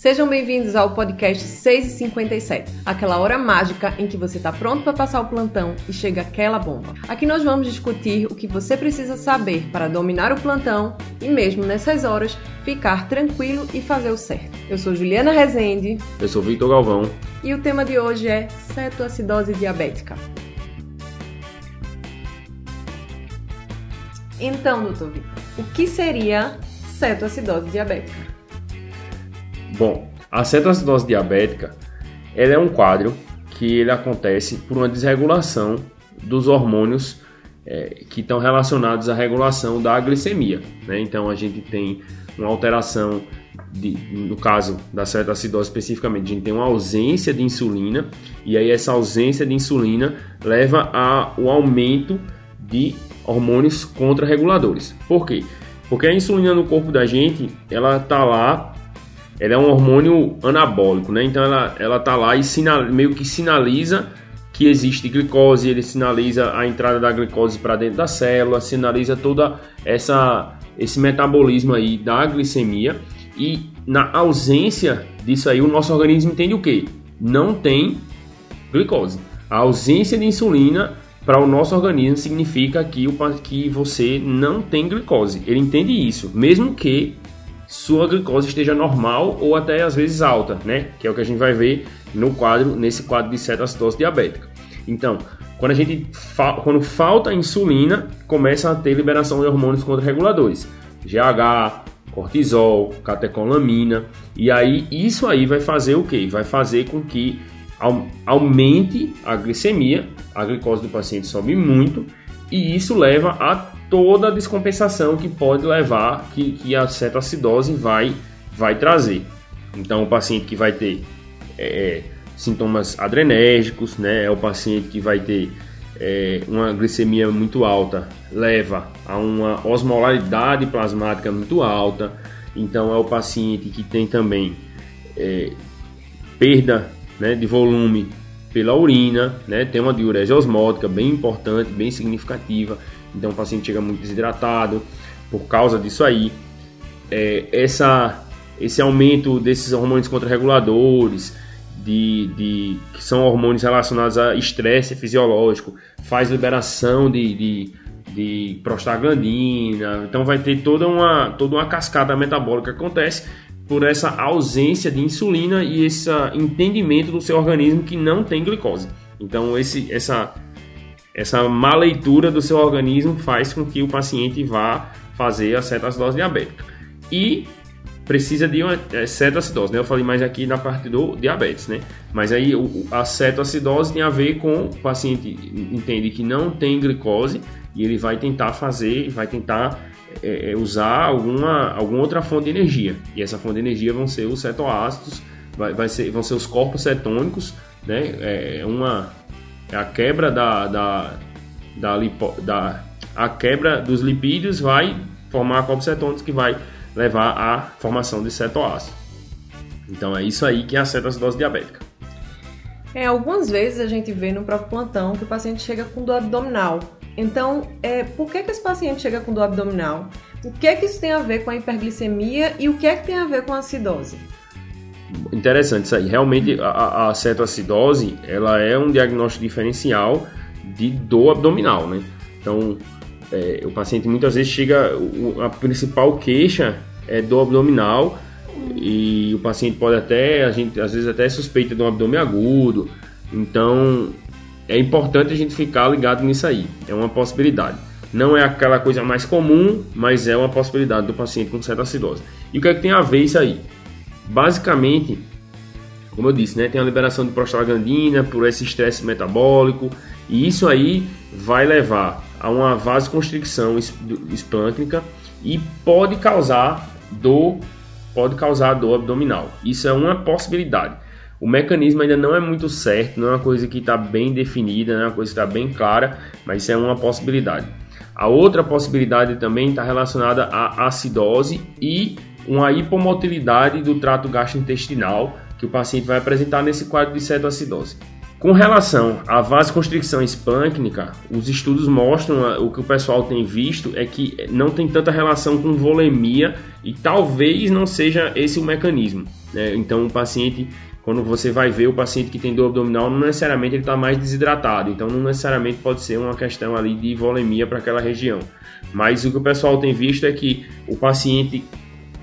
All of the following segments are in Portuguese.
Sejam bem-vindos ao podcast 657, aquela hora mágica em que você está pronto para passar o plantão e chega aquela bomba. Aqui nós vamos discutir o que você precisa saber para dominar o plantão e, mesmo nessas horas, ficar tranquilo e fazer o certo. Eu sou Juliana Rezende. Eu sou Victor Galvão. E o tema de hoje é cetoacidose diabética. Então, doutor Victor, o que seria cetoacidose diabética? Bom, a cetoacidose diabética ela é um quadro que ele acontece por uma desregulação dos hormônios é, que estão relacionados à regulação da glicemia. Né? Então a gente tem uma alteração, de, no caso da cetoacidose especificamente, a gente tem uma ausência de insulina e aí essa ausência de insulina leva ao aumento de hormônios contrarreguladores. Por quê? Porque a insulina no corpo da gente, ela está lá ela é um hormônio anabólico, né? Então ela, ela tá lá e sinal, meio que sinaliza que existe glicose, ele sinaliza a entrada da glicose para dentro da célula, sinaliza toda essa esse metabolismo aí da glicemia e na ausência disso aí o nosso organismo entende o que? Não tem glicose. A ausência de insulina para o nosso organismo significa que, o, que você não tem glicose. Ele entende isso, mesmo que sua glicose esteja normal ou até às vezes alta, né? Que é o que a gente vai ver no quadro, nesse quadro de cetoacidose diabética. Então, quando a gente fa quando falta insulina, começa a ter liberação de hormônios contra-reguladores, GH, cortisol, catecolamina, e aí isso aí vai fazer o que? Vai fazer com que aumente a glicemia, a glicose do paciente sobe muito, e isso leva a toda a descompensação que pode levar, que, que a cetoacidose vai, vai trazer. Então, o paciente que vai ter é, sintomas adrenérgicos, né, é o paciente que vai ter é, uma glicemia muito alta, leva a uma osmolaridade plasmática muito alta. Então, é o paciente que tem também é, perda né, de volume pela urina, né, tem uma diurese osmótica bem importante, bem significativa então o paciente chega muito desidratado por causa disso aí. É, essa, esse aumento desses hormônios contrarreguladores, de, de, que são hormônios relacionados a estresse fisiológico, faz liberação de, de, de prostaglandina, então vai ter toda uma, toda uma cascata metabólica que acontece por essa ausência de insulina e esse entendimento do seu organismo que não tem glicose. Então esse, essa essa má leitura do seu organismo faz com que o paciente vá fazer a cetoacidose diabética. E precisa de uma é, cetoacidose, né? Eu falei mais aqui na parte do diabetes, né? Mas aí a cetoacidose tem a ver com o paciente entende que não tem glicose e ele vai tentar fazer, vai tentar é, é, usar alguma, alguma outra fonte de energia. E essa fonte de energia vão ser os cetoácidos, vai, vai ser, vão ser os corpos cetônicos, né? É uma a quebra da, da, da, lipo, da a quebra dos lipídios vai formar corpos cetônicos que vai levar à formação de cetoácido. Então é isso aí que é a cetoacidose diabética. É, algumas vezes a gente vê no próprio plantão que o paciente chega com dor abdominal. Então, é, por que, que esse paciente chega com dor abdominal? O que é que isso tem a ver com a hiperglicemia e o que é que tem a ver com a acidose? Interessante isso aí. Realmente a, a cetoacidose ela é um diagnóstico diferencial de dor abdominal, né? Então é, o paciente muitas vezes chega, a principal queixa é dor abdominal e o paciente pode até, a gente às vezes até suspeita de um abdômen agudo. Então é importante a gente ficar ligado nisso aí. É uma possibilidade. Não é aquela coisa mais comum, mas é uma possibilidade do paciente com cetoacidose. E o que é que tem a ver isso aí? Basicamente, como eu disse, né, tem a liberação de prostaglandina por esse estresse metabólico, e isso aí vai levar a uma vasoconstricção esplâncnica e pode causar dor, pode causar dor abdominal. Isso é uma possibilidade. O mecanismo ainda não é muito certo, não é uma coisa que está bem definida, não é uma coisa que está bem clara, mas isso é uma possibilidade. A outra possibilidade também está relacionada à acidose e uma hipomotilidade do trato gastrointestinal que o paciente vai apresentar nesse quadro de cetoacidose. Com relação à vasoconstricção esplâncnica, os estudos mostram ah, o que o pessoal tem visto é que não tem tanta relação com volemia e talvez não seja esse o mecanismo. Né? Então, o paciente, quando você vai ver o paciente que tem dor abdominal, não necessariamente ele está mais desidratado. Então, não necessariamente pode ser uma questão ali de volemia para aquela região. Mas o que o pessoal tem visto é que o paciente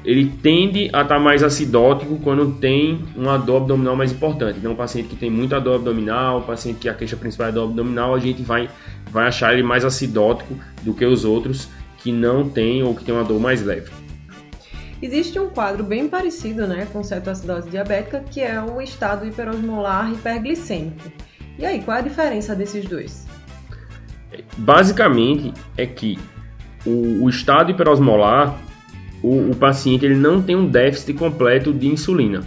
ele tende a estar tá mais acidótico quando tem uma dor abdominal mais importante. Então, um paciente que tem muita dor abdominal, um paciente que a queixa principal é dor abdominal, a gente vai, vai achar ele mais acidótico do que os outros que não tem ou que tem uma dor mais leve. Existe um quadro bem parecido né, com cetoacidose diabética, que é o estado hiperosmolar hiperglicêmico. E aí, qual é a diferença desses dois? Basicamente é que o, o estado hiperosmolar, o, o paciente ele não tem um déficit completo de insulina.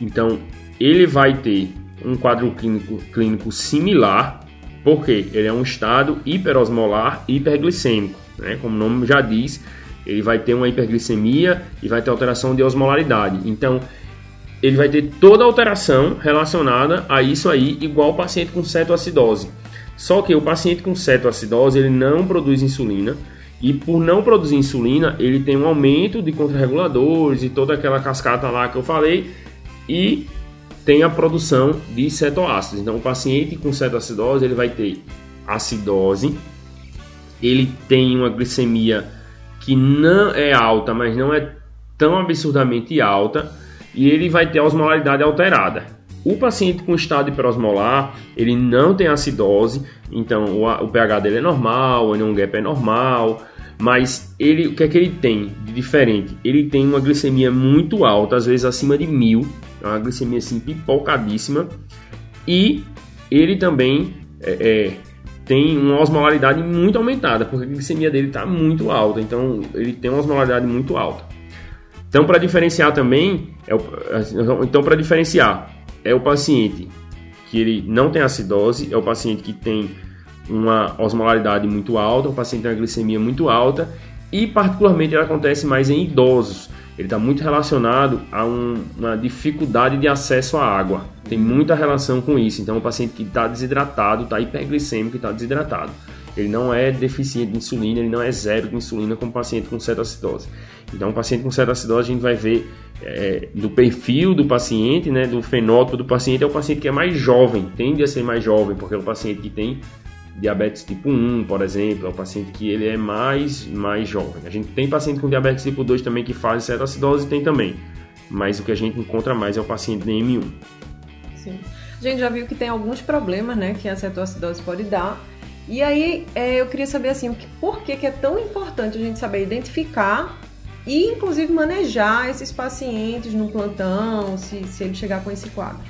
Então, ele vai ter um quadro clínico, clínico similar, porque ele é um estado hiperosmolar hiperglicêmico, né? como o nome já diz, ele vai ter uma hiperglicemia e vai ter alteração de osmolaridade. Então, ele vai ter toda a alteração relacionada a isso aí, igual o paciente com cetoacidose. Só que o paciente com cetoacidose, ele não produz insulina, e por não produzir insulina, ele tem um aumento de contrarreguladores e toda aquela cascata lá que eu falei, e tem a produção de cetoácidos. Então, o paciente com cetoacidose, ele vai ter acidose, ele tem uma glicemia que não é alta, mas não é tão absurdamente alta, e ele vai ter a osmolaridade alterada. O paciente com estado hiperosmolar, ele não tem acidose, então o, pH dele é normal, o anion gap é normal, mas ele, o que é que ele tem de diferente? Ele tem uma glicemia muito alta, às vezes acima de mil, é uma glicemia assim pipocadíssima, e ele também é, é, tem uma osmolaridade muito aumentada, porque a glicemia dele está muito alta, então ele tem uma osmolaridade muito alta. Então, para diferenciar também, é o, então para diferenciar é o paciente que ele não tem acidose, é o paciente que tem uma osmolaridade muito alta, o paciente tem uma glicemia muito alta e particularmente ele acontece mais em idosos. Ele está muito relacionado a um, uma dificuldade de acesso à água. Tem muita relação com isso. Então, o paciente que está desidratado, está hiperglicêmico e está desidratado. Ele não é deficiente de insulina, ele não é zero de insulina como paciente com cetoacidose. Então, o paciente com cetoacidose, a gente vai ver é, do perfil do paciente, né, do fenótipo do paciente, é o paciente que é mais jovem, tende a ser mais jovem, porque é o paciente que tem diabetes tipo 1, por exemplo, é um paciente que ele é mais, mais jovem. A gente tem paciente com diabetes tipo 2 também que faz cetoacidose, tem também. Mas o que a gente encontra mais é o paciente de M1. Sim. A gente já viu que tem alguns problemas, né, que a cetoacidose pode dar. E aí, é, eu queria saber assim, por que, que é tão importante a gente saber identificar e, inclusive, manejar esses pacientes no plantão, se, se ele chegar com esse quadro?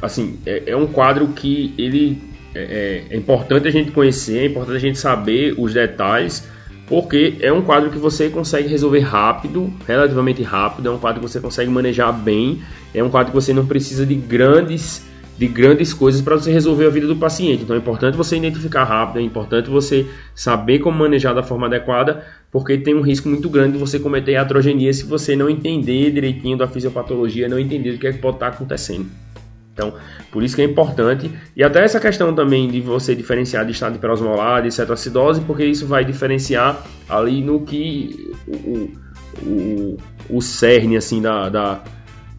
Assim, é, é um quadro que ele é, é, é, importante a gente conhecer, é importante a gente saber os detalhes, porque é um quadro que você consegue resolver rápido, relativamente rápido, é um quadro que você consegue manejar bem, é um quadro que você não precisa de grandes de grandes coisas para você resolver a vida do paciente. Então é importante você identificar rápido, é importante você saber como manejar da forma adequada, porque tem um risco muito grande de você cometer atrogenia se você não entender direitinho da fisiopatologia, não entender o que é que pode estar acontecendo. Então, por isso que é importante. E até essa questão também de você diferenciar de estado hiperosmolar, de cetoacidose, porque isso vai diferenciar ali no que o, o, o cerne assim, da, da,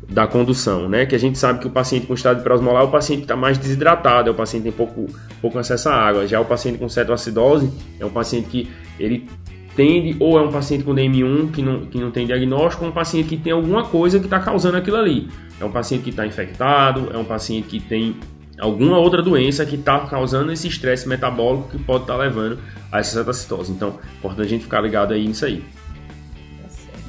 da condução, né? Que a gente sabe que o paciente com estado hiperosmolar é o paciente que está mais desidratado, é o paciente que tem pouco, pouco acesso à água. Já o paciente com cetoacidose é um paciente que ele tende, ou é um paciente com DM1 que não, que não tem diagnóstico, ou um paciente que tem alguma coisa que está causando aquilo ali. É um paciente que está infectado, é um paciente que tem alguma outra doença que está causando esse estresse metabólico que pode estar tá levando a essa cetacitose. Então, é importante a gente ficar ligado aí nisso aí. Tá certo.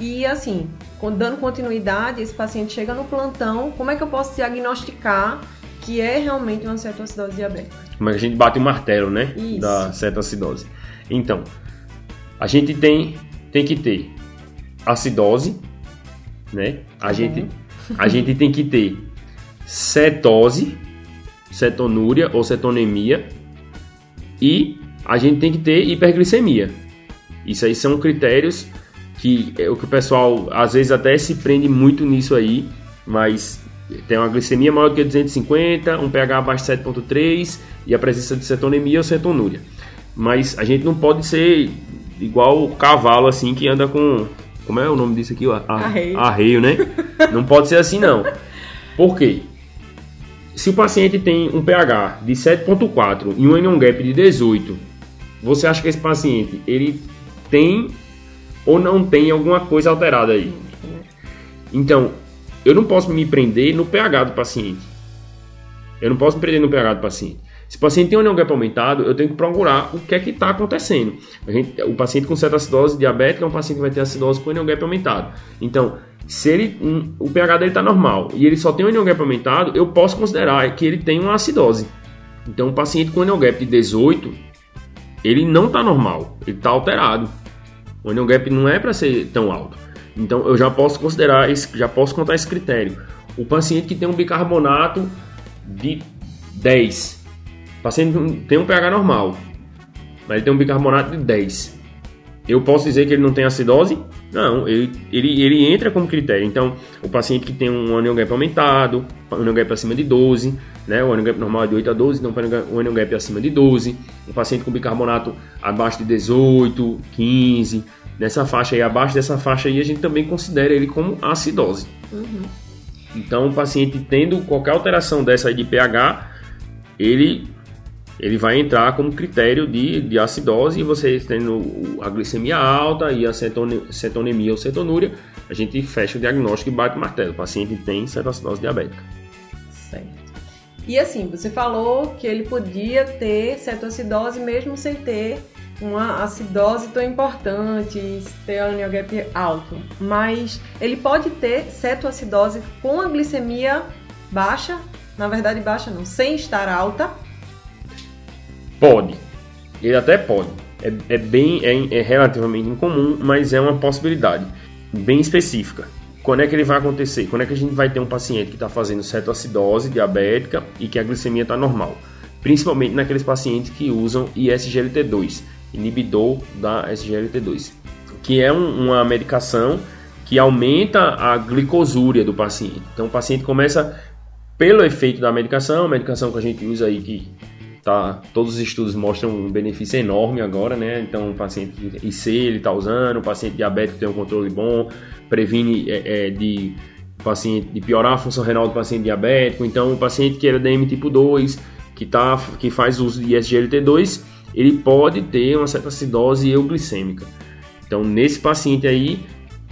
E assim, dando continuidade, esse paciente chega no plantão, como é que eu posso diagnosticar que é realmente uma cetoacidose diabética? Como é que a gente bate o martelo, né? Isso. Da cetoacidose. Então, a gente tem, tem que ter acidose, né? A, uhum. gente, a gente tem que ter cetose, cetonúria ou cetonemia e a gente tem que ter hiperglicemia. Isso aí são critérios que é o que o pessoal às vezes até se prende muito nisso aí, mas tem uma glicemia maior do que 250, um pH abaixo de 7.3 e a presença de cetonemia ou cetonúria. Mas a gente não pode ser igual o cavalo assim que anda com como é o nome disso aqui? A, Arreio. Arreio, né? Não pode ser assim, não. Por quê? Se o paciente tem um pH de 7.4 e um anion gap de 18, você acha que esse paciente ele tem ou não tem alguma coisa alterada aí? Então, eu não posso me prender no pH do paciente. Eu não posso me prender no pH do paciente. Se o paciente tem um anion gap aumentado, eu tenho que procurar o que é que está acontecendo. Gente, o paciente com certa acidose diabética é um paciente que vai ter acidose com anion gap aumentado. Então, se ele, um, o pH dele está normal e ele só tem um anion gap aumentado, eu posso considerar que ele tem uma acidose. Então, o paciente com anion gap de 18, ele não está normal, ele está alterado. O anion gap não é para ser tão alto. Então, eu já posso considerar, esse, já posso contar esse critério. O paciente que tem um bicarbonato de 10, o paciente tem um pH normal, mas ele tem um bicarbonato de 10. Eu posso dizer que ele não tem acidose? Não, ele, ele, ele entra como critério. Então, o paciente que tem um anion gap aumentado, anion gap acima de 12, né? o anion gap normal é de 8 a 12, então o anion gap acima de 12, o paciente com bicarbonato abaixo de 18, 15, nessa faixa aí, abaixo dessa faixa aí, a gente também considera ele como acidose. Uhum. Então, o paciente tendo qualquer alteração dessa aí de pH, ele ele vai entrar como critério de, de acidose e você tendo a glicemia alta e a cetone, cetonemia ou cetonúria, a gente fecha o diagnóstico e bate o martelo. O paciente tem cetoacidose diabética. Certo. E assim, você falou que ele podia ter cetoacidose mesmo sem ter uma acidose tão importante, ter gap alto, mas ele pode ter cetoacidose com a glicemia baixa, na verdade baixa não, sem estar alta, Pode. Ele até pode. É, é bem, é, é relativamente incomum, mas é uma possibilidade bem específica. Quando é que ele vai acontecer? Quando é que a gente vai ter um paciente que está fazendo cetoacidose diabética e que a glicemia está normal? Principalmente naqueles pacientes que usam ISGLT2, inibidor da SGLT2, que é um, uma medicação que aumenta a glicosúria do paciente. Então o paciente começa pelo efeito da medicação, a medicação que a gente usa aí que Tá, todos os estudos mostram um benefício enorme agora, né? Então, o paciente IC ele está usando, o paciente diabético tem um controle bom, previne é, é, de paciente de piorar a função renal do paciente diabético. Então, o paciente que era DM tipo 2, que, tá, que faz uso de SGLT2, ele pode ter uma certa acidose euglicêmica. Então, nesse paciente aí,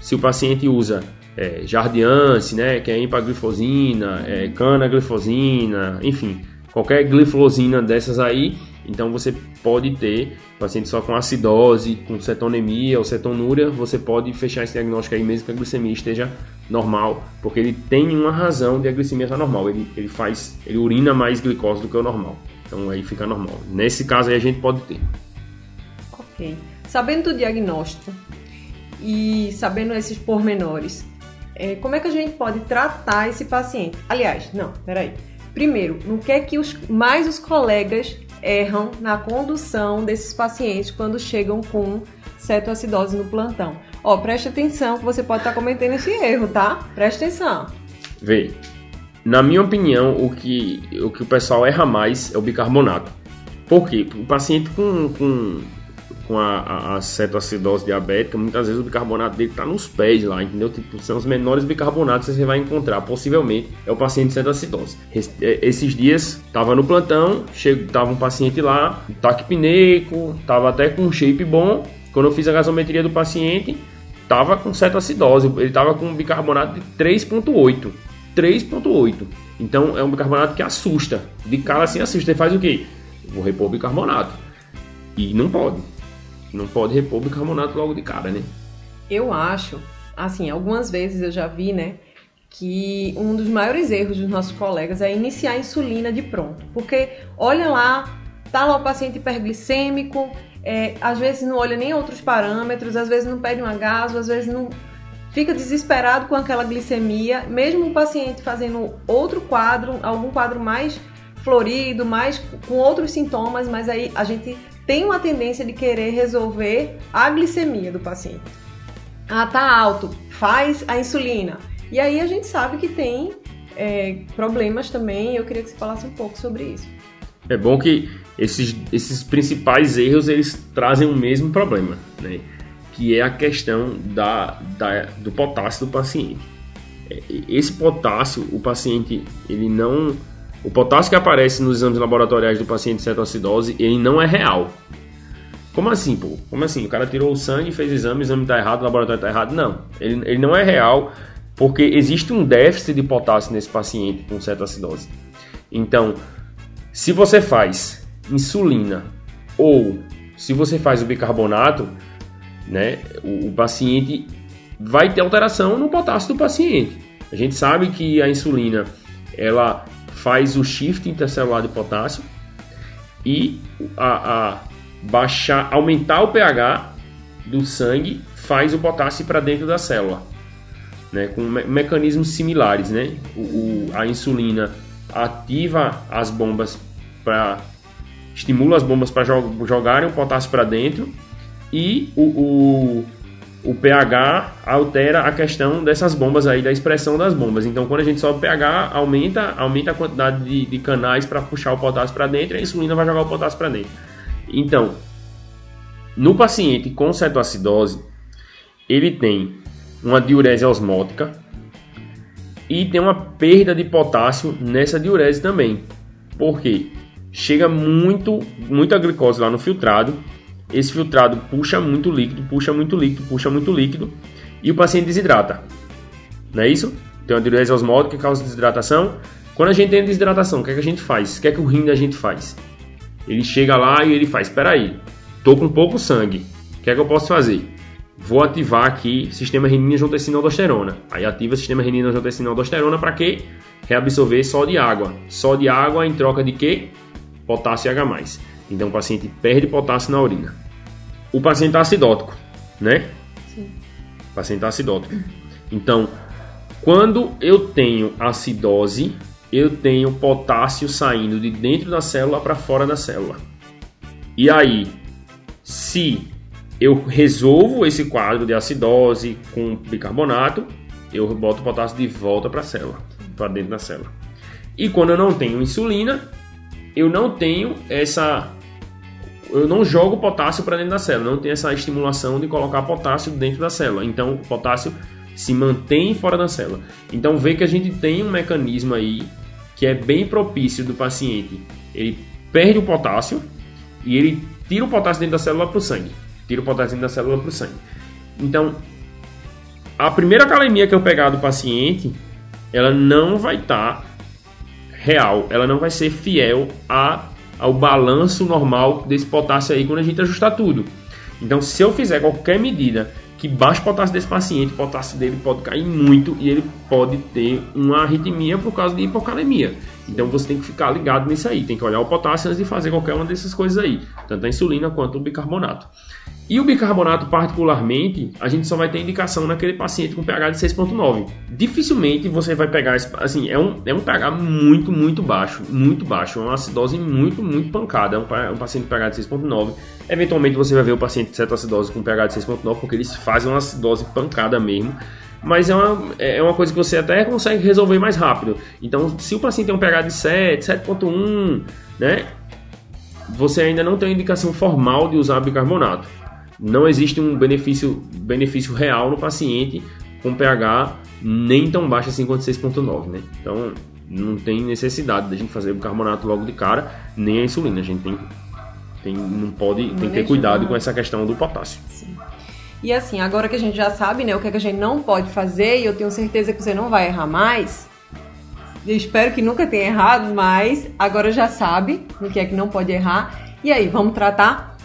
se o paciente usa é, Jardiance, né, que é empaglifosina, é, canaglifosina, enfim, qualquer glifosina dessas aí, então você pode ter paciente só com acidose, com cetonemia ou cetonúria, você pode fechar esse diagnóstico aí mesmo que a glicemia esteja normal, porque ele tem uma razão de a glicemia estar normal, ele, ele faz, ele urina mais glicose do que o normal, então aí fica normal. Nesse caso aí a gente pode ter. Ok. Sabendo do diagnóstico e sabendo esses pormenores, é, como é que a gente pode tratar esse paciente? Aliás, não, peraí. Primeiro, no que é que os, mais os colegas erram na condução desses pacientes quando chegam com cetoacidose no plantão? Ó, preste atenção que você pode estar cometendo esse erro, tá? Preste atenção. Vê, na minha opinião, o que o, que o pessoal erra mais é o bicarbonato. Por quê? O paciente com, com com a, a, a cetoacidose diabética, muitas vezes o bicarbonato dele está nos pés lá, entendeu? Tipo, são os menores bicarbonatos que você vai encontrar, possivelmente é o paciente de cetoacidose. É, esses dias, estava no plantão, chego, tava um paciente lá, taquipneico, tava até com um shape bom. Quando eu fiz a gasometria do paciente, tava com cetoacidose, ele tava com bicarbonato de 3.8. 3.8. Então é um bicarbonato que assusta. De cara assim assusta. Ele faz o quê? Vou repor bicarbonato. E não pode. Não pode repor bicarbonato logo de cara, né? Eu acho, assim, algumas vezes eu já vi, né, que um dos maiores erros dos nossos colegas é iniciar a insulina de pronto. Porque olha lá, tá lá o paciente hiperglicêmico, é, às vezes não olha nem outros parâmetros, às vezes não pede um agaso, às vezes não fica desesperado com aquela glicemia, mesmo o paciente fazendo outro quadro, algum quadro mais florido, mais com outros sintomas, mas aí a gente tem uma tendência de querer resolver a glicemia do paciente. Ah, tá alto, faz a insulina. E aí a gente sabe que tem é, problemas também. Eu queria que você falasse um pouco sobre isso. É bom que esses, esses principais erros eles trazem o mesmo problema, né? que é a questão da, da, do potássio do paciente. É, esse potássio, o paciente, ele não. O potássio que aparece nos exames laboratoriais do paciente cetoacidose, ele não é real. Como assim, pô? Como assim? O cara tirou o sangue, fez exame, o exame está errado, o laboratório está errado? Não, ele, ele não é real porque existe um déficit de potássio nesse paciente com cetoacidose. Então, se você faz insulina ou se você faz o bicarbonato, né, o, o paciente vai ter alteração no potássio do paciente. A gente sabe que a insulina ela faz o shift intercelular de potássio e a, a baixar, aumentar o pH do sangue faz o potássio para dentro da célula, né, com me mecanismos similares, né? O, o, a insulina ativa as bombas para estimula as bombas para jo jogarem o potássio para dentro e o, o, o, pH altera a questão dessas bombas aí, da expressão das bombas. Então, quando a gente sobe o pH, aumenta, aumenta a quantidade de, de canais para puxar o potássio para dentro e a insulina vai jogar o potássio para dentro. Então, no paciente com cetoacidose, ele tem uma diurese osmótica e tem uma perda de potássio nessa diurese também. Por quê? Chega muito, muita glicose lá no filtrado, esse filtrado puxa muito líquido, puxa muito líquido, puxa muito líquido e o paciente desidrata. Não é isso? Tem uma diurese osmótica que causa desidratação. Quando a gente tem desidratação, o que, é que a gente faz? O que é que o rim da gente faz? Ele chega lá e ele faz: Espera aí, tô com pouco sangue, o que é que eu posso fazer? Vou ativar aqui sistema renina angiotensina aldosterona. Aí ativa o sistema renina angiotensina aldosterona para quê? Reabsorver só de água. Só de água em troca de quê? Potássio H+. Então o paciente perde potássio na urina. O paciente está acidótico, né? Sim. O paciente está acidótico. Então, quando eu tenho acidose, eu tenho potássio saindo de dentro da célula para fora da célula. E aí, se eu resolvo esse quadro de acidose com bicarbonato, eu boto o potássio de volta para a célula, para dentro da célula. E quando eu não tenho insulina, eu não tenho essa eu não jogo potássio para dentro da célula, não tenho essa estimulação de colocar potássio dentro da célula. Então, o potássio se mantém fora da célula. Então, vê que a gente tem um mecanismo aí que é bem propício do paciente. Ele perde o potássio e ele tira o potássio dentro da célula para o sangue. Tira o potássio dentro da célula para o sangue. Então, a primeira calemia que eu pegar do paciente, ela não vai estar tá real, ela não vai ser fiel a, ao balanço normal desse potássio aí quando a gente ajustar tudo. Então, se eu fizer qualquer medida que baixe o potássio desse paciente, o potássio dele pode cair muito e ele pode ter uma arritmia por causa de hipocalemia. Então você tem que ficar ligado nisso aí, tem que olhar o potássio antes de fazer qualquer uma dessas coisas aí, tanto a insulina quanto o bicarbonato. E o bicarbonato, particularmente, a gente só vai ter indicação naquele paciente com pH de 6,9. Dificilmente você vai pegar, assim, é um, é um pH muito, muito baixo, muito baixo, é uma acidose muito, muito pancada. É um, um paciente com pH de 6,9. Eventualmente você vai ver o paciente de cetoacidose com pH de 6,9, porque eles fazem uma acidose pancada mesmo mas é uma, é uma coisa que você até consegue resolver mais rápido. Então, se o paciente tem um pH de 7, 7.1, né, você ainda não tem indicação formal de usar bicarbonato. Não existe um benefício, benefício real no paciente com pH nem tão baixo assim quanto 6.9, né? Então, não tem necessidade da gente fazer bicarbonato logo de cara, nem a insulina. A gente tem, tem não pode, tem que ter cuidado com essa questão do potássio. E assim, agora que a gente já sabe, né, o que, é que a gente não pode fazer, e eu tenho certeza que você não vai errar mais. Eu espero que nunca tenha errado, mas agora já sabe o que é que não pode errar. E aí, vamos tratar?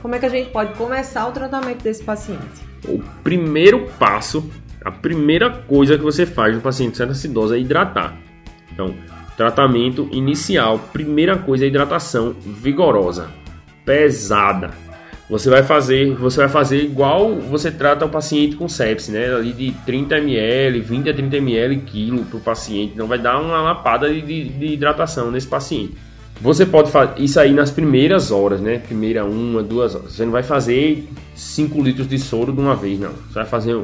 Como é que a gente pode começar o tratamento desse paciente? O primeiro passo, a primeira coisa que você faz no paciente com acidose é hidratar. Então, tratamento inicial, primeira coisa é hidratação vigorosa, pesada você vai fazer, você vai fazer igual você trata o paciente com sepsis, né? Ali de 30 ml, 20 a 30 ml quilo para o paciente. Então vai dar uma lapada de, de, de, hidratação nesse paciente. Você pode fazer isso aí nas primeiras horas, né? Primeira uma, duas horas. Você não vai fazer 5 litros de soro de uma vez, não. Você vai fazer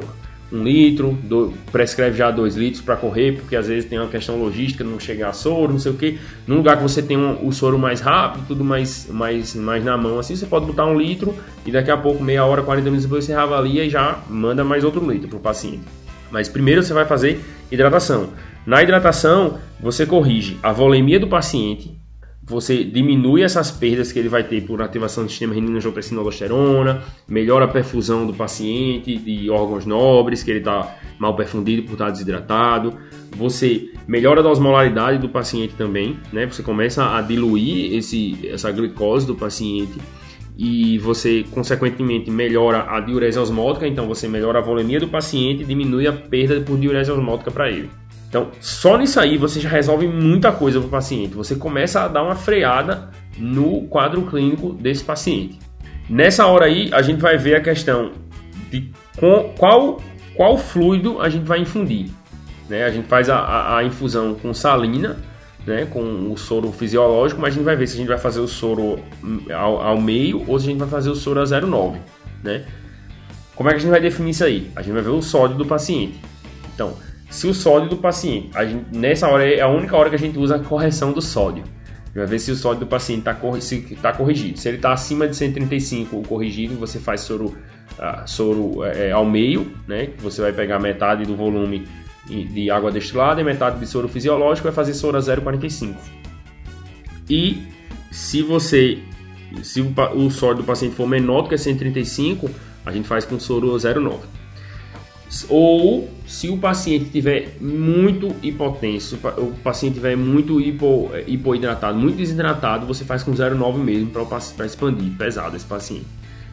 um litro, do, prescreve já dois litros para correr, porque às vezes tem uma questão logística, não chegar soro, não sei o que. Num lugar que você tem um, o soro mais rápido, tudo mais, mais, mais na mão, assim, você pode botar um litro e daqui a pouco, meia hora, 40 minutos depois, você avalia e já manda mais outro litro para o paciente. Mas primeiro você vai fazer hidratação. Na hidratação, você corrige a volemia do paciente, você diminui essas perdas que ele vai ter por ativação do sistema renina angiotensina aldosterona, melhora a perfusão do paciente de órgãos nobres, que ele está mal perfundido por estar desidratado. Você melhora a osmolaridade do paciente também, né? Você começa a diluir esse, essa glicose do paciente e você, consequentemente, melhora a diurese osmótica, então você melhora a volemia do paciente e diminui a perda por diurese osmótica para ele. Então, só nisso aí você já resolve muita coisa para o paciente. Você começa a dar uma freada no quadro clínico desse paciente. Nessa hora aí, a gente vai ver a questão de qual, qual fluido a gente vai infundir. Né? A gente faz a, a, a infusão com salina, né? com o soro fisiológico, mas a gente vai ver se a gente vai fazer o soro ao, ao meio ou se a gente vai fazer o soro a 0,9. Né? Como é que a gente vai definir isso aí? A gente vai ver o sódio do paciente. Então, se o sódio do paciente, gente, nessa hora é a única hora que a gente usa a correção do sódio. Vai ver se o sódio do paciente está tá corrigido. Se ele está acima de 135 corrigido, você faz soro, uh, soro é, ao meio, né? Você vai pegar metade do volume de água destilada e metade de soro fisiológico, vai fazer soro a 0,45. E se você, se o, o sódio do paciente for menor do que 135, a gente faz com soro 0,9. Ou se o paciente tiver muito hipotenso, o paciente tiver muito hipo, hipoidratado, muito desidratado, você faz com 0,9 mesmo para expandir, pesado esse paciente.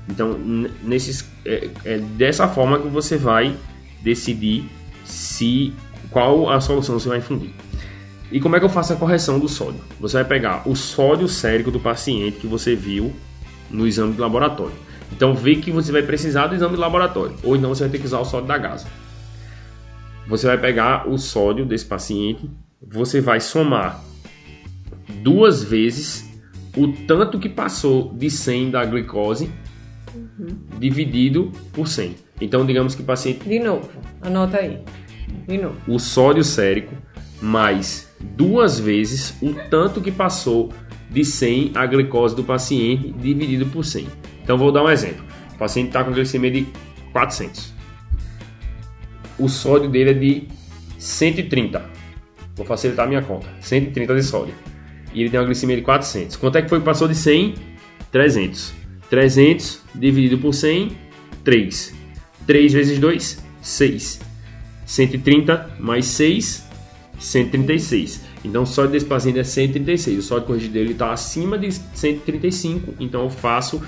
Então, nesses, é, é dessa forma que você vai decidir se qual a solução você vai infundir. E como é que eu faço a correção do sódio? Você vai pegar o sódio sérico do paciente que você viu no exame de laboratório. Então vê que você vai precisar do exame de laboratório, ou então você vai ter que usar o sódio da gasa. Você vai pegar o sódio desse paciente, você vai somar duas vezes o tanto que passou de 100 da glicose uhum. dividido por 100. Então digamos que o paciente De novo, anota aí. De novo. O sódio sérico mais duas vezes o tanto que passou de 100 a glicose do paciente dividido por 100. Então vou dar um exemplo. O paciente está com glicemia de 400. O sódio dele é de 130. Vou facilitar a minha conta. 130 de sódio. E ele tem uma glicemia de 400. Quanto é que foi que passou de 100? 300. 300 dividido por 100, 3. 3 vezes 2, 6. 130 mais 6, 136. Então o sódio desse paciente é 136. O sódio corrigido dele está acima de 135. Então eu faço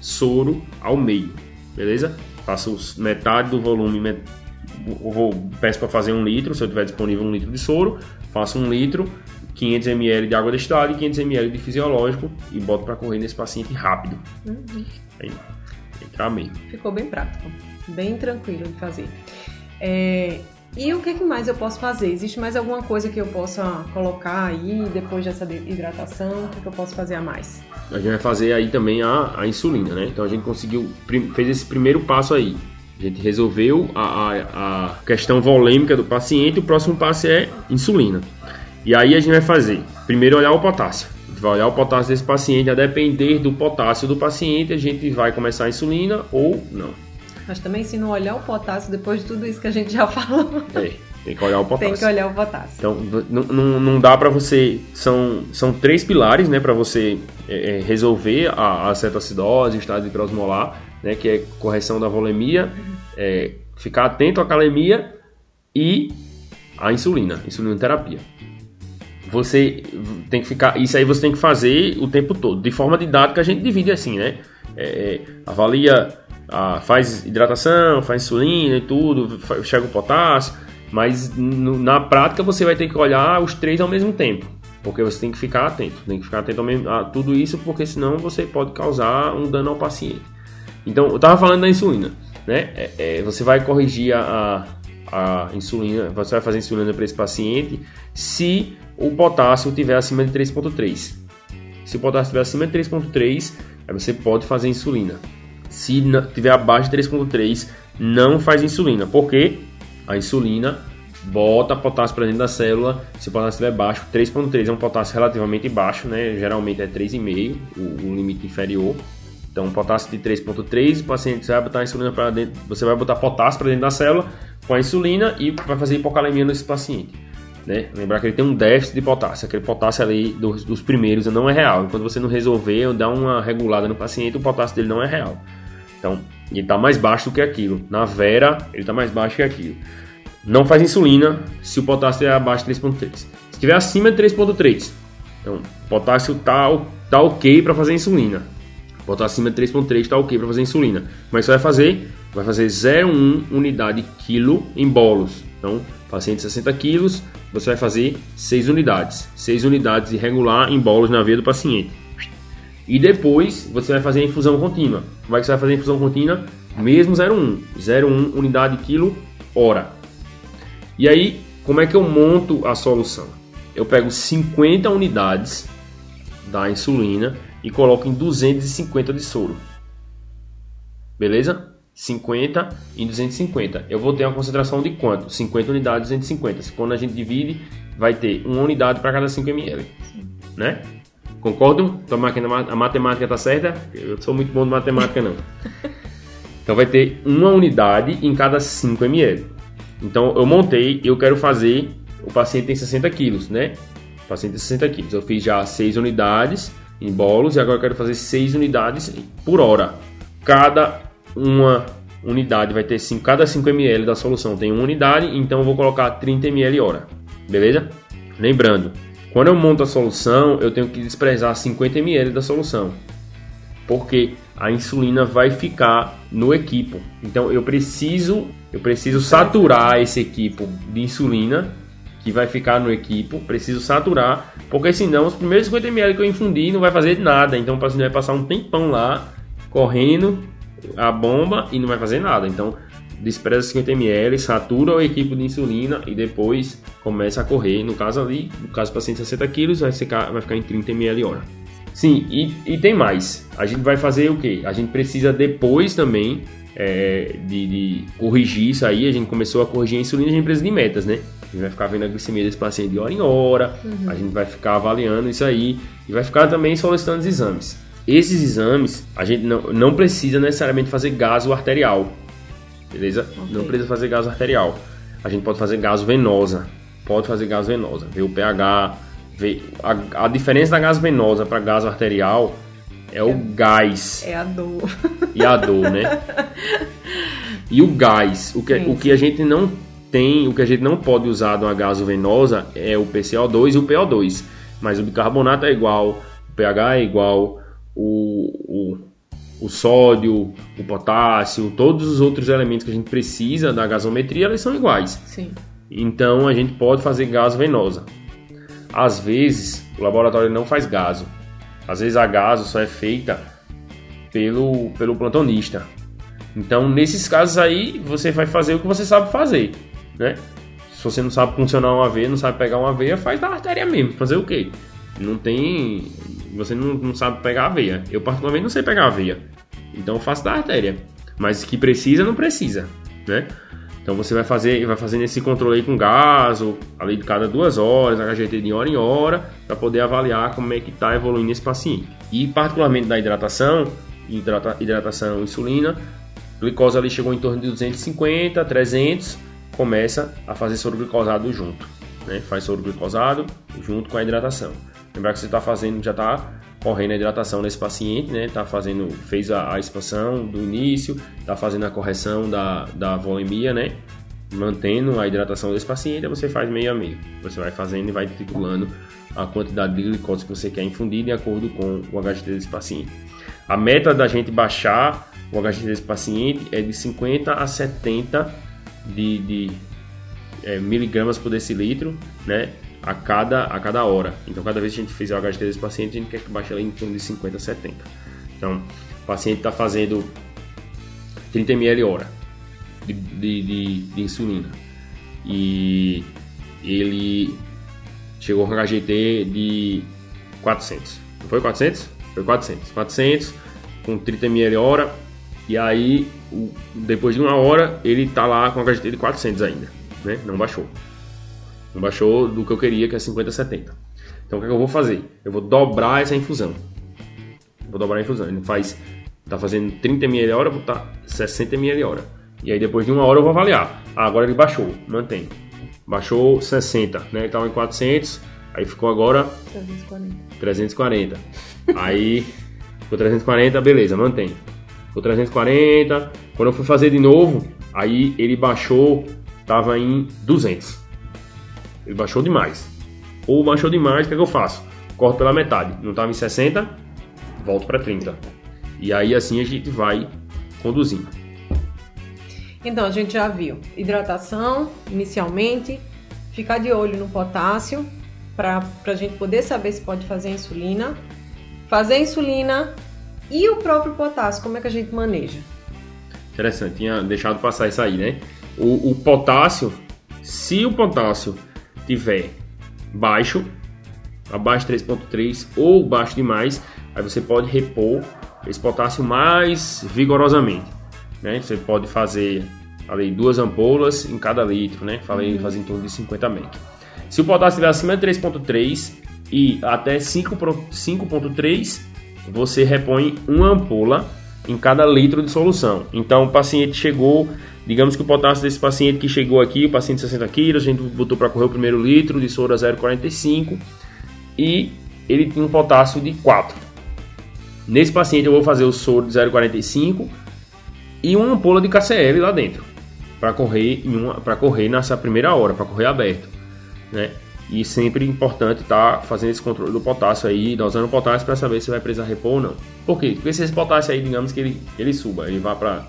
soro ao meio, beleza? Faço metade do volume, vou, peço para fazer um litro, se eu tiver disponível um litro de soro, faço um litro, 500 ml de água destilada e 500 ml de fisiológico e boto para correr nesse paciente rápido. Uhum. Aí, entrar meio. Ficou bem prático, bem tranquilo de fazer. É, e o que mais eu posso fazer? Existe mais alguma coisa que eu possa colocar aí depois dessa hidratação? O que eu posso fazer a mais? A gente vai fazer aí também a, a insulina, né? Então a gente conseguiu, fez esse primeiro passo aí. A gente resolveu a, a, a questão volêmica do paciente, o próximo passo é insulina. E aí a gente vai fazer, primeiro olhar o potássio. A gente vai olhar o potássio desse paciente, a depender do potássio do paciente, a gente vai começar a insulina ou não. Mas também se não olhar o potássio depois de tudo isso que a gente já falou. É, tem que olhar o potássio. Tem que olhar o potássio. Então, não, não dá para você. São, são três pilares, né, para você é, é, resolver a, a cetoacidose, o estado hidrosmolar, né, que é correção da volemia, é, ficar atento à calemia e a insulina, insulina terapia. Você tem que ficar. Isso aí você tem que fazer o tempo todo. De forma didática, a gente divide assim, né? É, é avalia ah, faz hidratação, faz insulina e tudo, chega o potássio, mas no, na prática você vai ter que olhar os três ao mesmo tempo, porque você tem que ficar atento, tem que ficar atento a tudo isso, porque senão você pode causar um dano ao paciente. Então, eu estava falando da insulina, né? É, é, você vai corrigir a, a insulina, você vai fazer insulina para esse paciente se o potássio estiver acima de 3,3. Se o potássio estiver acima de 3,3, aí você pode fazer insulina. Se tiver abaixo de 3.3, não faz insulina. Porque a insulina bota potássio para dentro da célula. Se o potássio estiver baixo, 3.3 é um potássio relativamente baixo, né? Geralmente é 3,5 o, o limite inferior. Então, potássio de 3.3, o paciente vai botar insulina para dentro, você vai botar potássio para dentro da célula com a insulina e vai fazer hipocalemia nesse paciente. Né? Lembrar que ele tem um déficit de potássio, aquele potássio ali dos, dos primeiros não é real. Quando você não resolver ou dar uma regulada no paciente, o potássio dele não é real. Então, ele está mais baixo do que aquilo. Na Vera, ele está mais baixo que aquilo. Não faz insulina se o potássio é abaixo de 3.3. Se estiver acima de 3.3, então o potássio está tá ok para fazer insulina. Botar acima de 3.3 está ok para fazer insulina. Mas você vai fazer? Vai fazer 0,1 unidade quilo em bolos. Então, paciente 60 quilos, você vai fazer 6 unidades. 6 unidades irregular em bolos na veia do paciente. E depois você vai fazer a infusão contínua. Como é que você vai fazer a infusão contínua? Mesmo 0,1. 0,1 unidade quilo hora. E aí, como é que eu monto a solução? Eu pego 50 unidades da insulina e coloco em 250 de soro. Beleza? 50 em 250. Eu vou ter uma concentração de quanto? 50 unidades 250. Quando a gente divide, vai ter uma unidade para cada 5 ml. Né? Concordam? Então a matemática está certa? Eu sou muito bom de matemática não. Então vai ter uma unidade em cada 5 ml. Então eu montei, eu quero fazer, o paciente tem 60 quilos, né? O paciente tem 60 quilos. Eu fiz já 6 unidades em bolos e agora eu quero fazer 6 unidades por hora. Cada uma unidade vai ter 5, cada 5 ml da solução tem uma unidade, então eu vou colocar 30 ml hora. Beleza? Lembrando, quando eu monto a solução, eu tenho que desprezar 50 ml da solução. Porque a insulina vai ficar no equipo. Então eu preciso, eu preciso saturar esse equipo de insulina que vai ficar no equipo, preciso saturar, porque senão os primeiros 50 ml que eu infundir não vai fazer nada, então o paciente vai passar um tempão lá correndo a bomba e não vai fazer nada. Então despreza 50 ml, satura o equipo de insulina e depois começa a correr. No caso ali, no caso do paciente 60 kg, vai ficar, vai ficar em 30 ml hora. Sim, e, e tem mais. A gente vai fazer o que? A gente precisa depois também é, de, de, corrigir isso aí. A gente começou a corrigir a insulina, a gente precisa de metas, né? A gente vai ficar vendo a glicemia desse paciente de hora em hora, uhum. a gente vai ficar avaliando isso aí e vai ficar também solicitando os exames. Esses exames, a gente não, não precisa necessariamente fazer gaso arterial, beleza? Okay. Não precisa fazer gaso arterial. A gente pode fazer gaso venosa, pode fazer gaso venosa, ver o pH, ver a, a diferença da gaso venosa para gaso arterial é o gás. É a dor. E a dor, né? E o gás, o que, o que a gente não tem, o que a gente não pode usar de uma gasovenosa é o PCO2 e o PO2. Mas o bicarbonato é igual, o pH é igual, o, o, o sódio, o potássio, todos os outros elementos que a gente precisa da gasometria, eles são iguais. Sim. Então a gente pode fazer gasovenosa. Às vezes o laboratório não faz gaso. Às vezes a gaso só é feita pelo, pelo plantonista. Então, nesses casos aí, você vai fazer o que você sabe fazer né? Se você não sabe funcionar uma veia, não sabe pegar uma veia, faz da artéria mesmo. Fazer o quê? Não tem. Você não, não sabe pegar a veia. Eu, particularmente, não sei pegar a veia. Então, eu faço da artéria. Mas que precisa, não precisa, né? Então você vai fazer, vai fazendo esse controle aí com gaso, ali de cada duas horas, HGT de hora em hora, para poder avaliar como é que está evoluindo esse paciente. E particularmente da hidratação, hidrata, hidratação insulina, glicose ali chegou em torno de 250, 300, começa a fazer soro glicosado junto. Né? Faz soro glicosado junto com a hidratação. Lembrar que você está fazendo, já está correndo a hidratação nesse paciente, né? Tá fazendo, fez a, a expansão do início, está fazendo a correção da, da volemia, né? Mantendo a hidratação desse paciente, você faz meio a meio. Você vai fazendo e vai tripulando a quantidade de glicose que você quer infundir de acordo com o HGT desse paciente. A meta da gente baixar o HGT desse paciente é de 50 a 70 de, de é, miligramas por decilitro, né? A cada, a cada hora. Então, cada vez que a gente fizer o HGT desse paciente, a gente quer que baixe ele em torno de 50 a 70. Então, o paciente está fazendo 30 ml hora de, de, de, de, insulina. E ele chegou com HGT de 400. Não foi 400? Foi 400. 400 com 30 ml hora E aí, depois de uma hora, ele tá lá com HGT de 400 ainda, né? Não baixou. Não baixou do que eu queria, que é 50, 70. Então o que, é que eu vou fazer? Eu vou dobrar essa infusão. Vou dobrar a infusão. Ele faz, tá fazendo 30 ml hora, vou botar 60 ml hora. E aí depois de uma hora eu vou avaliar. Ah, agora ele baixou, mantém. Baixou 60, né? Ele estava em 400, aí ficou agora 340. 340. aí ficou 340, beleza, mantém. Ficou 340. Quando eu fui fazer de novo, aí ele baixou, tava em 200. Baixou demais. Ou baixou demais, o que, é que eu faço? Corto pela metade. Não estava em 60, volto para 30. E aí assim a gente vai conduzindo. Então, a gente já viu hidratação inicialmente, ficar de olho no potássio para a gente poder saber se pode fazer insulina, fazer insulina e o próprio potássio, como é que a gente maneja? Interessante, tinha deixado passar isso aí, né? O, o potássio, se o potássio tiver baixo, abaixo de 3.3 ou baixo demais, aí você pode repor esse potássio mais vigorosamente. Né? Você pode fazer ali duas ampolas em cada litro, né? Falei uhum. fazer em torno de 50 ml. Se o potássio estiver acima de 3.3 e até 5.3, você repõe uma ampola em cada litro de solução. Então o paciente chegou, digamos que o potássio desse paciente que chegou aqui, o paciente de 60 quilos, a gente botou para correr o primeiro litro de soro a 0,45 e ele tinha um potássio de 4. Nesse paciente eu vou fazer o soro de 0,45 e uma ampola de KCL lá dentro para correr para correr nessa primeira hora, para correr aberto, né? E sempre importante estar tá fazendo esse controle do potássio aí, dosando o potássio para saber se vai precisar repor ou não. Por quê? Porque se esse potássio aí, digamos que ele, ele suba, ele vá para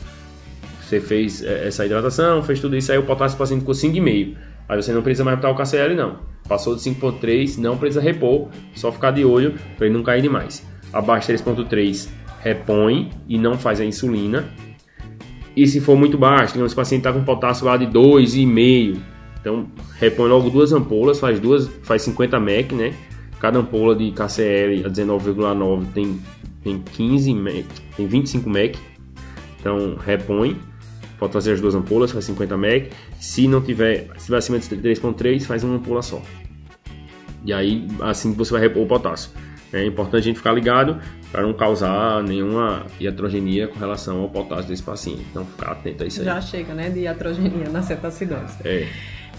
você fez é, essa hidratação, fez tudo isso, aí o potássio paciente ficou 5,5. Aí você não precisa mais botar o KCL não. Passou de 5.3, não precisa repor, só ficar de olho para ele não cair demais. Abaixo de 3.3, repõe e não faz a insulina. E se for muito baixo, digamos o paciente está com potássio lá de 2,5, então repõe logo duas ampolas, faz duas, faz 50 mEq, né? Cada ampola de KCl a 19,9 tem tem 15 mEq, tem 25 mEq. Então repõe, pode fazer as duas ampolas, faz 50 mEq. Se não tiver, se tiver acima de 3.3, faz uma ampola só. E aí assim você vai repor o potássio. É importante a gente ficar ligado para não causar nenhuma iatrogenia com relação ao potássio desse paciente. Então, ficar atento a isso aí. Já chega, né, de iatrogenia na cetoacidose. É.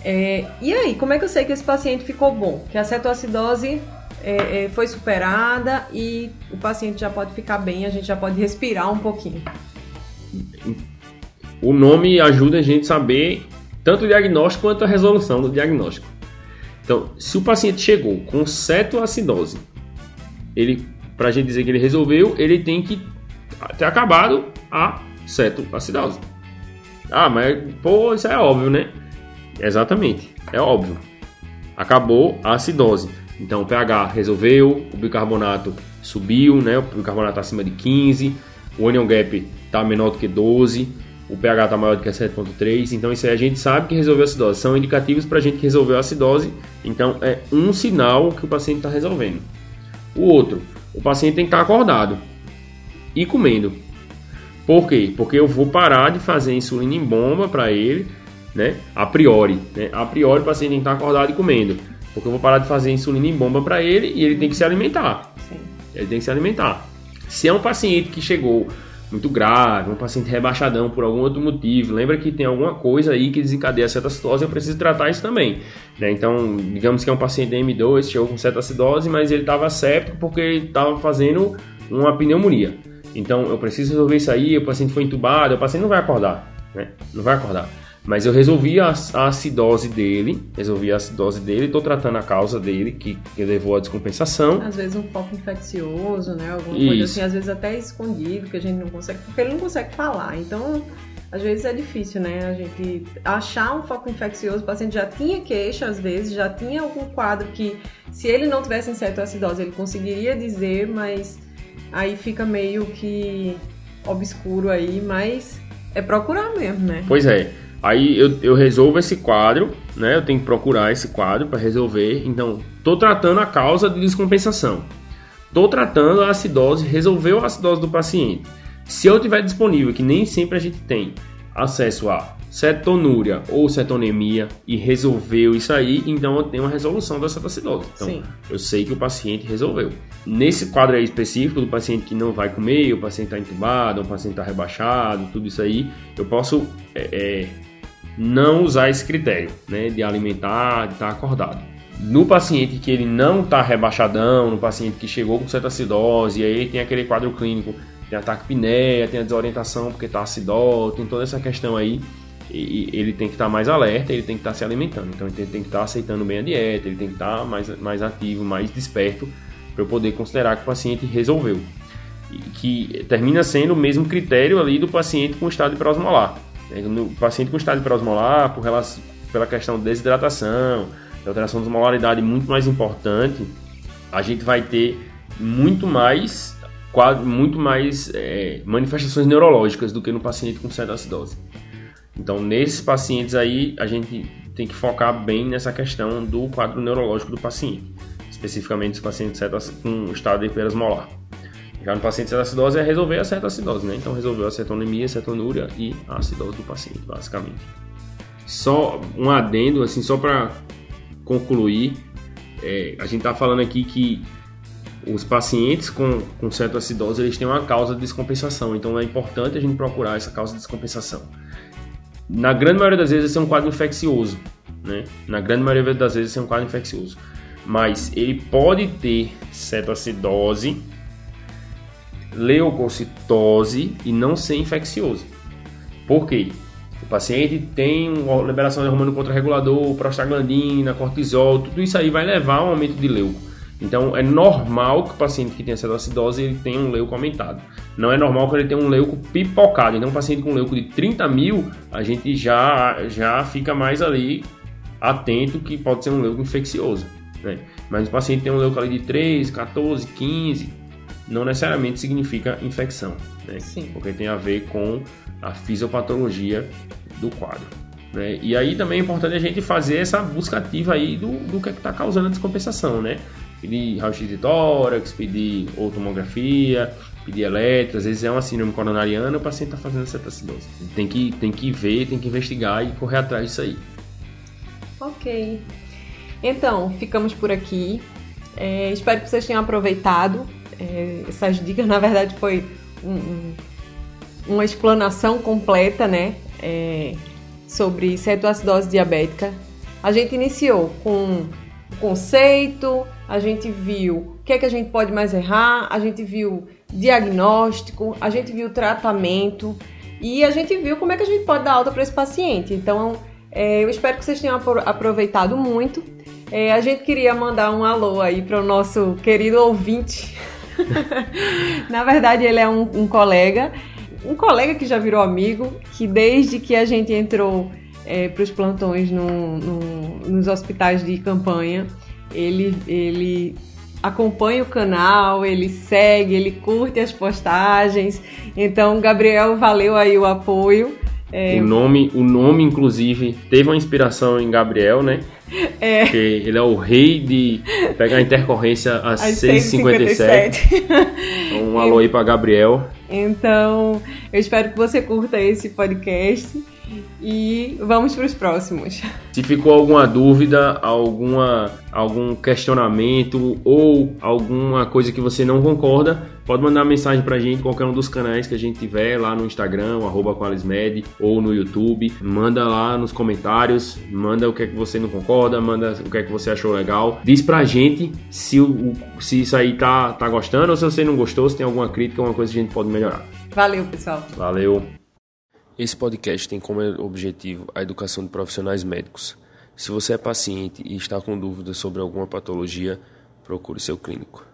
é. E aí, como é que eu sei que esse paciente ficou bom? Que a cetoacidose é, é, foi superada e o paciente já pode ficar bem, a gente já pode respirar um pouquinho. O nome ajuda a gente a saber tanto o diagnóstico quanto a resolução do diagnóstico. Então, se o paciente chegou com cetoacidose, ele para a gente dizer que ele resolveu, ele tem que ter acabado a cetoacidose. Ah, mas pô, isso é óbvio, né? Exatamente, é óbvio. Acabou a acidose. Então o pH resolveu, o bicarbonato subiu, né? O bicarbonato está acima de 15, o onion gap está menor do que 12, o pH está maior do que 7.3. Então isso aí a gente sabe que resolveu a acidose. São indicativos para a gente que resolveu a acidose. Então é um sinal que o paciente está resolvendo. O outro, o paciente tem que estar acordado e comendo. Por quê? Porque eu vou parar de fazer insulina em bomba para ele, né? A priori, né? A priori o paciente tem que estar acordado e comendo. Porque eu vou parar de fazer insulina em bomba para ele e ele tem que se alimentar. Sim. Ele tem que se alimentar. Se é um paciente que chegou muito grave, um paciente rebaixadão por algum outro motivo, lembra que tem alguma coisa aí que desencadeia a cetoacidose, eu preciso tratar isso também. Né? Então, digamos que é um paciente M2, chegou com cetoacidose, mas ele estava séptico porque estava fazendo uma pneumonia. Então, eu preciso resolver isso aí, o paciente foi entubado, o paciente não vai acordar, né? Não vai acordar. Mas eu resolvi a, a acidose dele, resolvi a acidose dele, estou tratando a causa dele, que, que levou à descompensação. Às vezes um foco infeccioso, né? Alguma Isso. coisa assim, às vezes até escondido, que a gente não consegue, porque ele não consegue falar. Então, às vezes é difícil, né? A gente achar um foco infeccioso, o paciente já tinha queixa, às vezes, já tinha algum quadro que, se ele não tivesse acidose, ele conseguiria dizer, mas aí fica meio que obscuro aí, mas é procurar mesmo, né? Pois é. Aí eu, eu resolvo esse quadro, né? Eu tenho que procurar esse quadro para resolver. Então, estou tratando a causa de descompensação. Estou tratando a acidose, resolveu a acidose do paciente. Se eu tiver disponível, que nem sempre a gente tem acesso a cetonúria ou cetonemia e resolveu isso aí, então eu tenho uma resolução da cetoacidose. Então, Sim. eu sei que o paciente resolveu. Nesse quadro aí específico do paciente que não vai comer, o paciente está entubado, o paciente está rebaixado, tudo isso aí, eu posso é, é, não usar esse critério né, de alimentar, de estar tá acordado. No paciente que ele não está rebaixadão, no paciente que chegou com cetoacidose, e aí tem aquele quadro clínico, tem ataque pinéia, tem a desorientação porque está acidol, tem toda essa questão aí, e ele tem que estar tá mais alerta, ele tem que estar tá se alimentando. Então ele tem, que estar tá aceitando bem a dieta, ele tem que estar tá mais, mais ativo, mais desperto, para eu poder considerar que o paciente resolveu. E que termina sendo o mesmo critério ali do paciente com estado hiperosmolar. No paciente com estado hiperosmolar, por relação, pela questão de desidratação, de alteração de osmolaridade muito mais importante, a gente vai ter muito mais muito mais é, manifestações neurológicas do que no paciente com cetoacidose. Então, nesses pacientes aí, a gente tem que focar bem nessa questão do quadro neurológico do paciente, especificamente os pacientes com estado hiperosmolar. Já no paciente cetoacidose é resolver a cetoacidose, né? Então, resolveu a cetonemia, cetonúria e a acidose do paciente, basicamente. Só um adendo, assim, só para concluir, é, a gente está falando aqui que os pacientes com, com cetoacidose eles têm uma causa de descompensação, então é importante a gente procurar essa causa de descompensação. Na grande maioria das vezes esse é um quadro infeccioso, né? Na grande maioria das vezes esse é um quadro infeccioso, mas ele pode ter cetoacidose, leucocitose e não ser infeccioso. Por quê? O paciente tem uma liberação de hormônio contrarregulador, prostaglandina, cortisol, tudo isso aí vai levar a um aumento de leuco. Então é normal que o paciente que tem acidose ele tenha um leuco aumentado. Não é normal que ele tenha um leuco pipocado. Então um paciente com leuco de 30 mil, a gente já, já fica mais ali atento que pode ser um leuco infeccioso. Né? Mas o paciente tem um leuco ali de 3, 14, 15, não necessariamente significa infecção. Né? Porque tem a ver com a fisiopatologia do quadro. Né? E aí também é importante a gente fazer essa busca ativa aí do, do que é está causando a descompensação, né? Pedir raio-x de tórax, pedir ou tomografia, pedir eletro, às vezes é uma síndrome coronariana, o paciente está fazendo cetoacidose. Tem que, tem que ver, tem que investigar e correr atrás disso aí. Ok. Então, ficamos por aqui. É, espero que vocês tenham aproveitado. É, essas dicas, na verdade, foi um, uma explanação completa, né, é, sobre cetoacidose diabética. A gente iniciou com o conceito, a gente viu o que é que a gente pode mais errar, a gente viu diagnóstico, a gente viu tratamento e a gente viu como é que a gente pode dar alta para esse paciente. Então, é, eu espero que vocês tenham aproveitado muito. É, a gente queria mandar um alô aí para o nosso querido ouvinte. Na verdade, ele é um, um colega um colega que já virou amigo, que desde que a gente entrou é, para os plantões no, no, nos hospitais de campanha, ele, ele acompanha o canal, ele segue, ele curte as postagens. Então, Gabriel, valeu aí o apoio. É... O nome, o nome inclusive teve uma inspiração em Gabriel, né? É. Porque ele é o rei de pegar a intercorrência às 6h57. Então, um alô aí para Gabriel. Então, eu espero que você curta esse podcast e vamos para os próximos. Se ficou alguma dúvida, alguma, algum questionamento ou alguma coisa que você não concorda, pode mandar mensagem para a gente em qualquer um dos canais que a gente tiver lá no Instagram, arroba Qualismed, ou no YouTube. Manda lá nos comentários, manda o que é que você não concorda, manda o que é que você achou legal. Diz pra gente se, o, se isso aí tá, tá gostando ou se você não gostou, se tem alguma crítica, alguma coisa que a gente pode melhorar. Valeu, pessoal. Valeu. Esse podcast tem como objetivo a educação de profissionais médicos. Se você é paciente e está com dúvidas sobre alguma patologia, procure seu clínico.